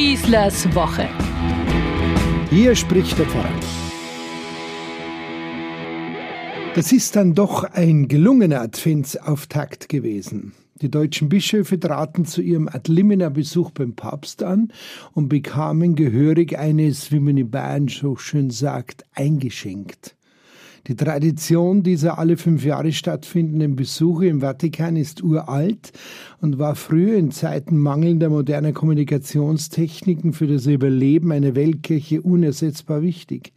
Schießlers Woche. Hier spricht der Pfarrer. Das ist dann doch ein gelungener Adventsauftakt gewesen. Die deutschen Bischöfe traten zu ihrem Adlimina-Besuch beim Papst an und bekamen gehörig eines, wie man in Bayern so schön sagt, eingeschenkt. Die Tradition dieser alle fünf Jahre stattfindenden Besuche im Vatikan ist uralt und war früher in Zeiten mangelnder moderner Kommunikationstechniken für das Überleben einer Weltkirche unersetzbar wichtig.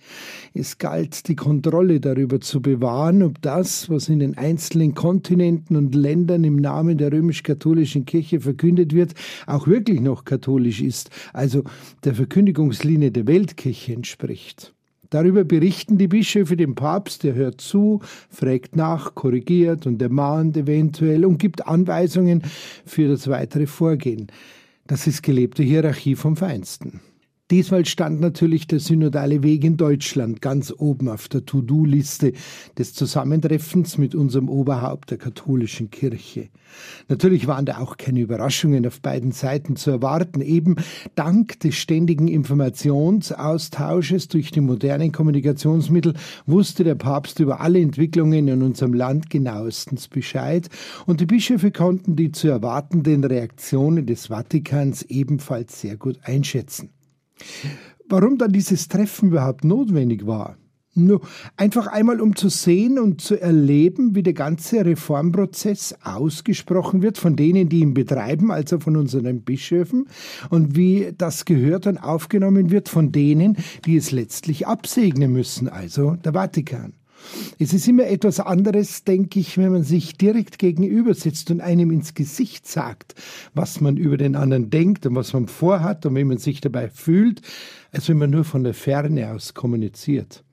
Es galt, die Kontrolle darüber zu bewahren, ob das, was in den einzelnen Kontinenten und Ländern im Namen der römisch-katholischen Kirche verkündet wird, auch wirklich noch katholisch ist, also der Verkündigungslinie der Weltkirche entspricht. Darüber berichten die Bischöfe dem Papst, der hört zu, fragt nach, korrigiert und ermahnt eventuell und gibt Anweisungen für das weitere Vorgehen. Das ist gelebte Hierarchie vom Feinsten. Diesmal stand natürlich der synodale Weg in Deutschland ganz oben auf der To-Do-Liste des Zusammentreffens mit unserem Oberhaupt der katholischen Kirche. Natürlich waren da auch keine Überraschungen auf beiden Seiten zu erwarten. Eben dank des ständigen Informationsaustausches durch die modernen Kommunikationsmittel wusste der Papst über alle Entwicklungen in unserem Land genauestens Bescheid und die Bischöfe konnten die zu erwartenden Reaktionen des Vatikans ebenfalls sehr gut einschätzen. Warum dann dieses Treffen überhaupt notwendig war? Nur einfach einmal, um zu sehen und zu erleben, wie der ganze Reformprozess ausgesprochen wird von denen, die ihn betreiben, also von unseren Bischöfen, und wie das gehört und aufgenommen wird von denen, die es letztlich absegnen müssen, also der Vatikan. Es ist immer etwas anderes, denke ich, wenn man sich direkt gegenüber sitzt und einem ins Gesicht sagt, was man über den anderen denkt und was man vorhat und wie man sich dabei fühlt, als wenn man nur von der Ferne aus kommuniziert.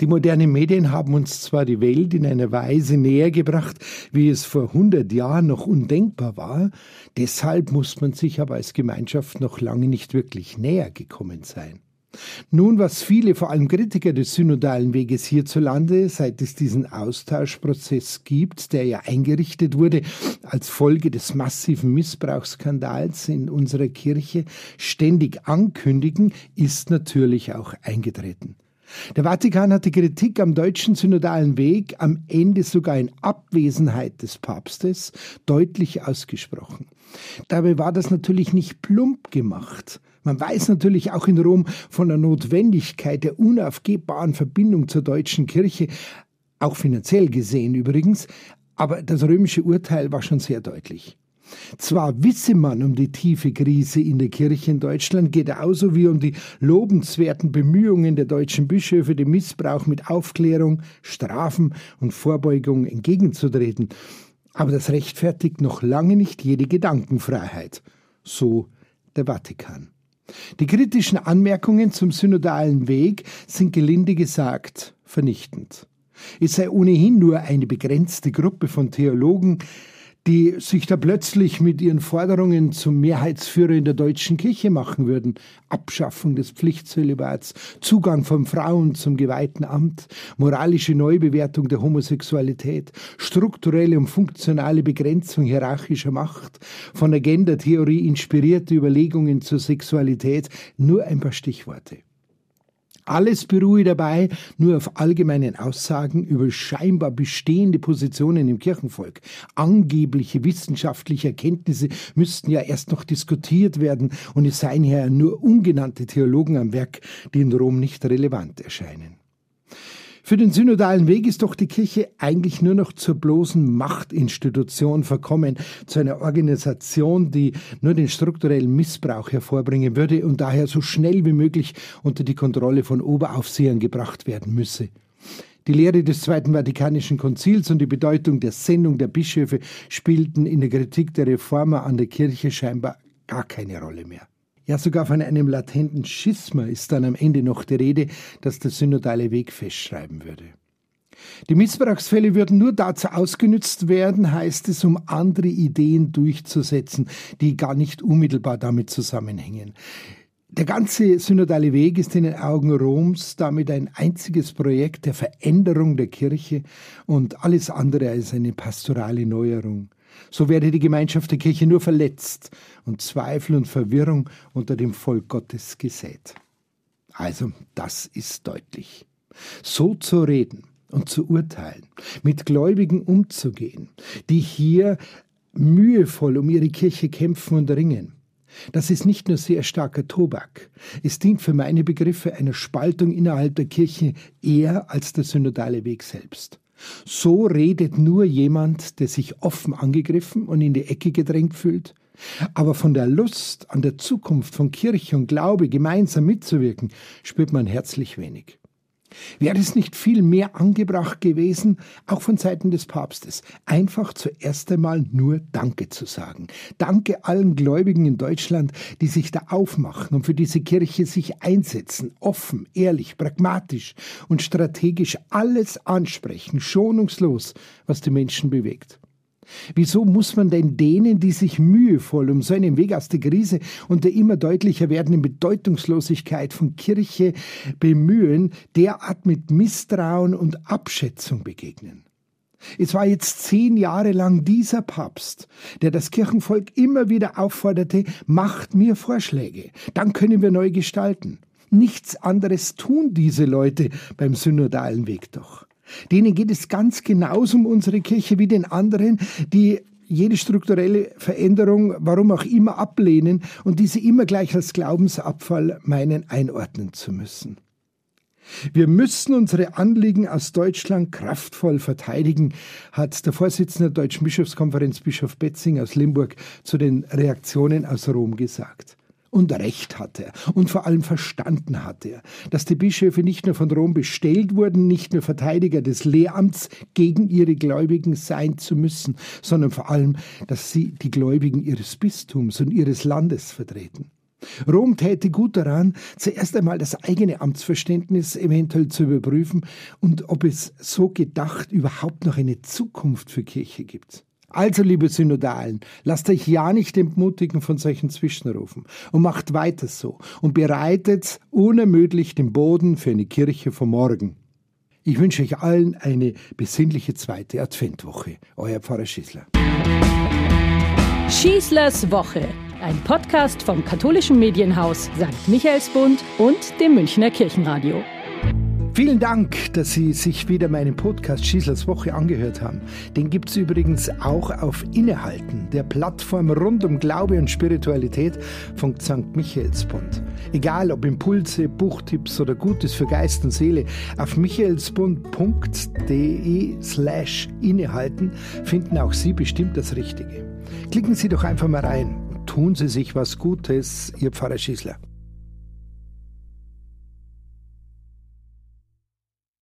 Die modernen Medien haben uns zwar die Welt in einer Weise näher gebracht, wie es vor 100 Jahren noch undenkbar war, deshalb muss man sich aber als Gemeinschaft noch lange nicht wirklich näher gekommen sein. Nun, was viele, vor allem Kritiker des synodalen Weges hierzulande, seit es diesen Austauschprozess gibt, der ja eingerichtet wurde als Folge des massiven Missbrauchsskandals in unserer Kirche, ständig ankündigen, ist natürlich auch eingetreten. Der Vatikan hat die Kritik am deutschen synodalen Weg am Ende sogar in Abwesenheit des Papstes deutlich ausgesprochen. Dabei war das natürlich nicht plump gemacht. Man weiß natürlich auch in Rom von der Notwendigkeit der unaufgebbaren Verbindung zur deutschen Kirche, auch finanziell gesehen übrigens, aber das römische Urteil war schon sehr deutlich. Zwar wisse man um die tiefe Krise in der Kirche in Deutschland, genauso wie um die lobenswerten Bemühungen der deutschen Bischöfe, dem Missbrauch mit Aufklärung, Strafen und Vorbeugung entgegenzutreten. Aber das rechtfertigt noch lange nicht jede Gedankenfreiheit. So der Vatikan. Die kritischen Anmerkungen zum synodalen Weg sind gelinde gesagt vernichtend. Es sei ohnehin nur eine begrenzte Gruppe von Theologen, die sich da plötzlich mit ihren Forderungen zum Mehrheitsführer in der deutschen Kirche machen würden. Abschaffung des Pflichtzölibats, Zugang von Frauen zum geweihten Amt, moralische Neubewertung der Homosexualität, strukturelle und funktionale Begrenzung hierarchischer Macht, von der Gendertheorie inspirierte Überlegungen zur Sexualität, nur ein paar Stichworte. Alles beruhe dabei nur auf allgemeinen Aussagen über scheinbar bestehende Positionen im Kirchenvolk. Angebliche wissenschaftliche Erkenntnisse müssten ja erst noch diskutiert werden und es seien ja nur ungenannte Theologen am Werk, die in Rom nicht relevant erscheinen. Für den synodalen Weg ist doch die Kirche eigentlich nur noch zur bloßen Machtinstitution verkommen, zu einer Organisation, die nur den strukturellen Missbrauch hervorbringen würde und daher so schnell wie möglich unter die Kontrolle von Oberaufsehern gebracht werden müsse. Die Lehre des Zweiten Vatikanischen Konzils und die Bedeutung der Sendung der Bischöfe spielten in der Kritik der Reformer an der Kirche scheinbar gar keine Rolle mehr. Ja, sogar von einem latenten Schisma ist dann am Ende noch die Rede, das der synodale Weg festschreiben würde. Die Missbrauchsfälle würden nur dazu ausgenützt werden, heißt es, um andere Ideen durchzusetzen, die gar nicht unmittelbar damit zusammenhängen. Der ganze synodale Weg ist in den Augen Roms damit ein einziges Projekt der Veränderung der Kirche und alles andere als eine pastorale Neuerung. So werde die Gemeinschaft der Kirche nur verletzt und Zweifel und Verwirrung unter dem Volk Gottes gesät. Also, das ist deutlich. So zu reden und zu urteilen, mit Gläubigen umzugehen, die hier mühevoll um ihre Kirche kämpfen und ringen, das ist nicht nur sehr starker Tobak. Es dient für meine Begriffe einer Spaltung innerhalb der Kirche eher als der synodale Weg selbst. So redet nur jemand, der sich offen angegriffen und in die Ecke gedrängt fühlt. Aber von der Lust an der Zukunft von Kirche und Glaube gemeinsam mitzuwirken, spürt man herzlich wenig. Wäre es nicht viel mehr angebracht gewesen, auch von Seiten des Papstes, einfach zuerst einmal nur Danke zu sagen. Danke allen Gläubigen in Deutschland, die sich da aufmachen und für diese Kirche sich einsetzen, offen, ehrlich, pragmatisch und strategisch alles ansprechen, schonungslos, was die Menschen bewegt. Wieso muss man denn denen, die sich mühevoll um so einen Weg aus der Krise und der immer deutlicher werdenden Bedeutungslosigkeit von Kirche bemühen, derart mit Misstrauen und Abschätzung begegnen? Es war jetzt zehn Jahre lang dieser Papst, der das Kirchenvolk immer wieder aufforderte, macht mir Vorschläge, dann können wir neu gestalten. Nichts anderes tun diese Leute beim synodalen Weg doch. Denen geht es ganz genauso um unsere Kirche wie den anderen, die jede strukturelle Veränderung, warum auch immer, ablehnen und diese immer gleich als Glaubensabfall meinen einordnen zu müssen. Wir müssen unsere Anliegen aus Deutschland kraftvoll verteidigen, hat der Vorsitzende der Deutschen Bischofskonferenz Bischof Betzing aus Limburg zu den Reaktionen aus Rom gesagt. Und Recht hatte er. Und vor allem verstanden hatte er, dass die Bischöfe nicht nur von Rom bestellt wurden, nicht nur Verteidiger des Lehramts gegen ihre Gläubigen sein zu müssen, sondern vor allem, dass sie die Gläubigen ihres Bistums und ihres Landes vertreten. Rom täte gut daran, zuerst einmal das eigene Amtsverständnis eventuell zu überprüfen und ob es so gedacht überhaupt noch eine Zukunft für Kirche gibt. Also, liebe Synodalen, lasst euch ja nicht entmutigen von solchen Zwischenrufen und macht weiter so und bereitet unermüdlich den Boden für eine Kirche von morgen. Ich wünsche euch allen eine besinnliche zweite Adventwoche. Euer Pfarrer Schießler. Schießlers Woche, ein Podcast vom katholischen Medienhaus St. Michaelsbund und dem Münchner Kirchenradio. Vielen Dank, dass Sie sich wieder meinen Podcast Schießlers Woche angehört haben. Den gibt es übrigens auch auf Innehalten, der Plattform rund um Glaube und Spiritualität von St. Michaelsbund. Egal ob Impulse, Buchtipps oder Gutes für Geist und Seele, auf michaelsbund.de slash innehalten finden auch Sie bestimmt das Richtige. Klicken Sie doch einfach mal rein tun Sie sich was Gutes, Ihr Pfarrer Schießler.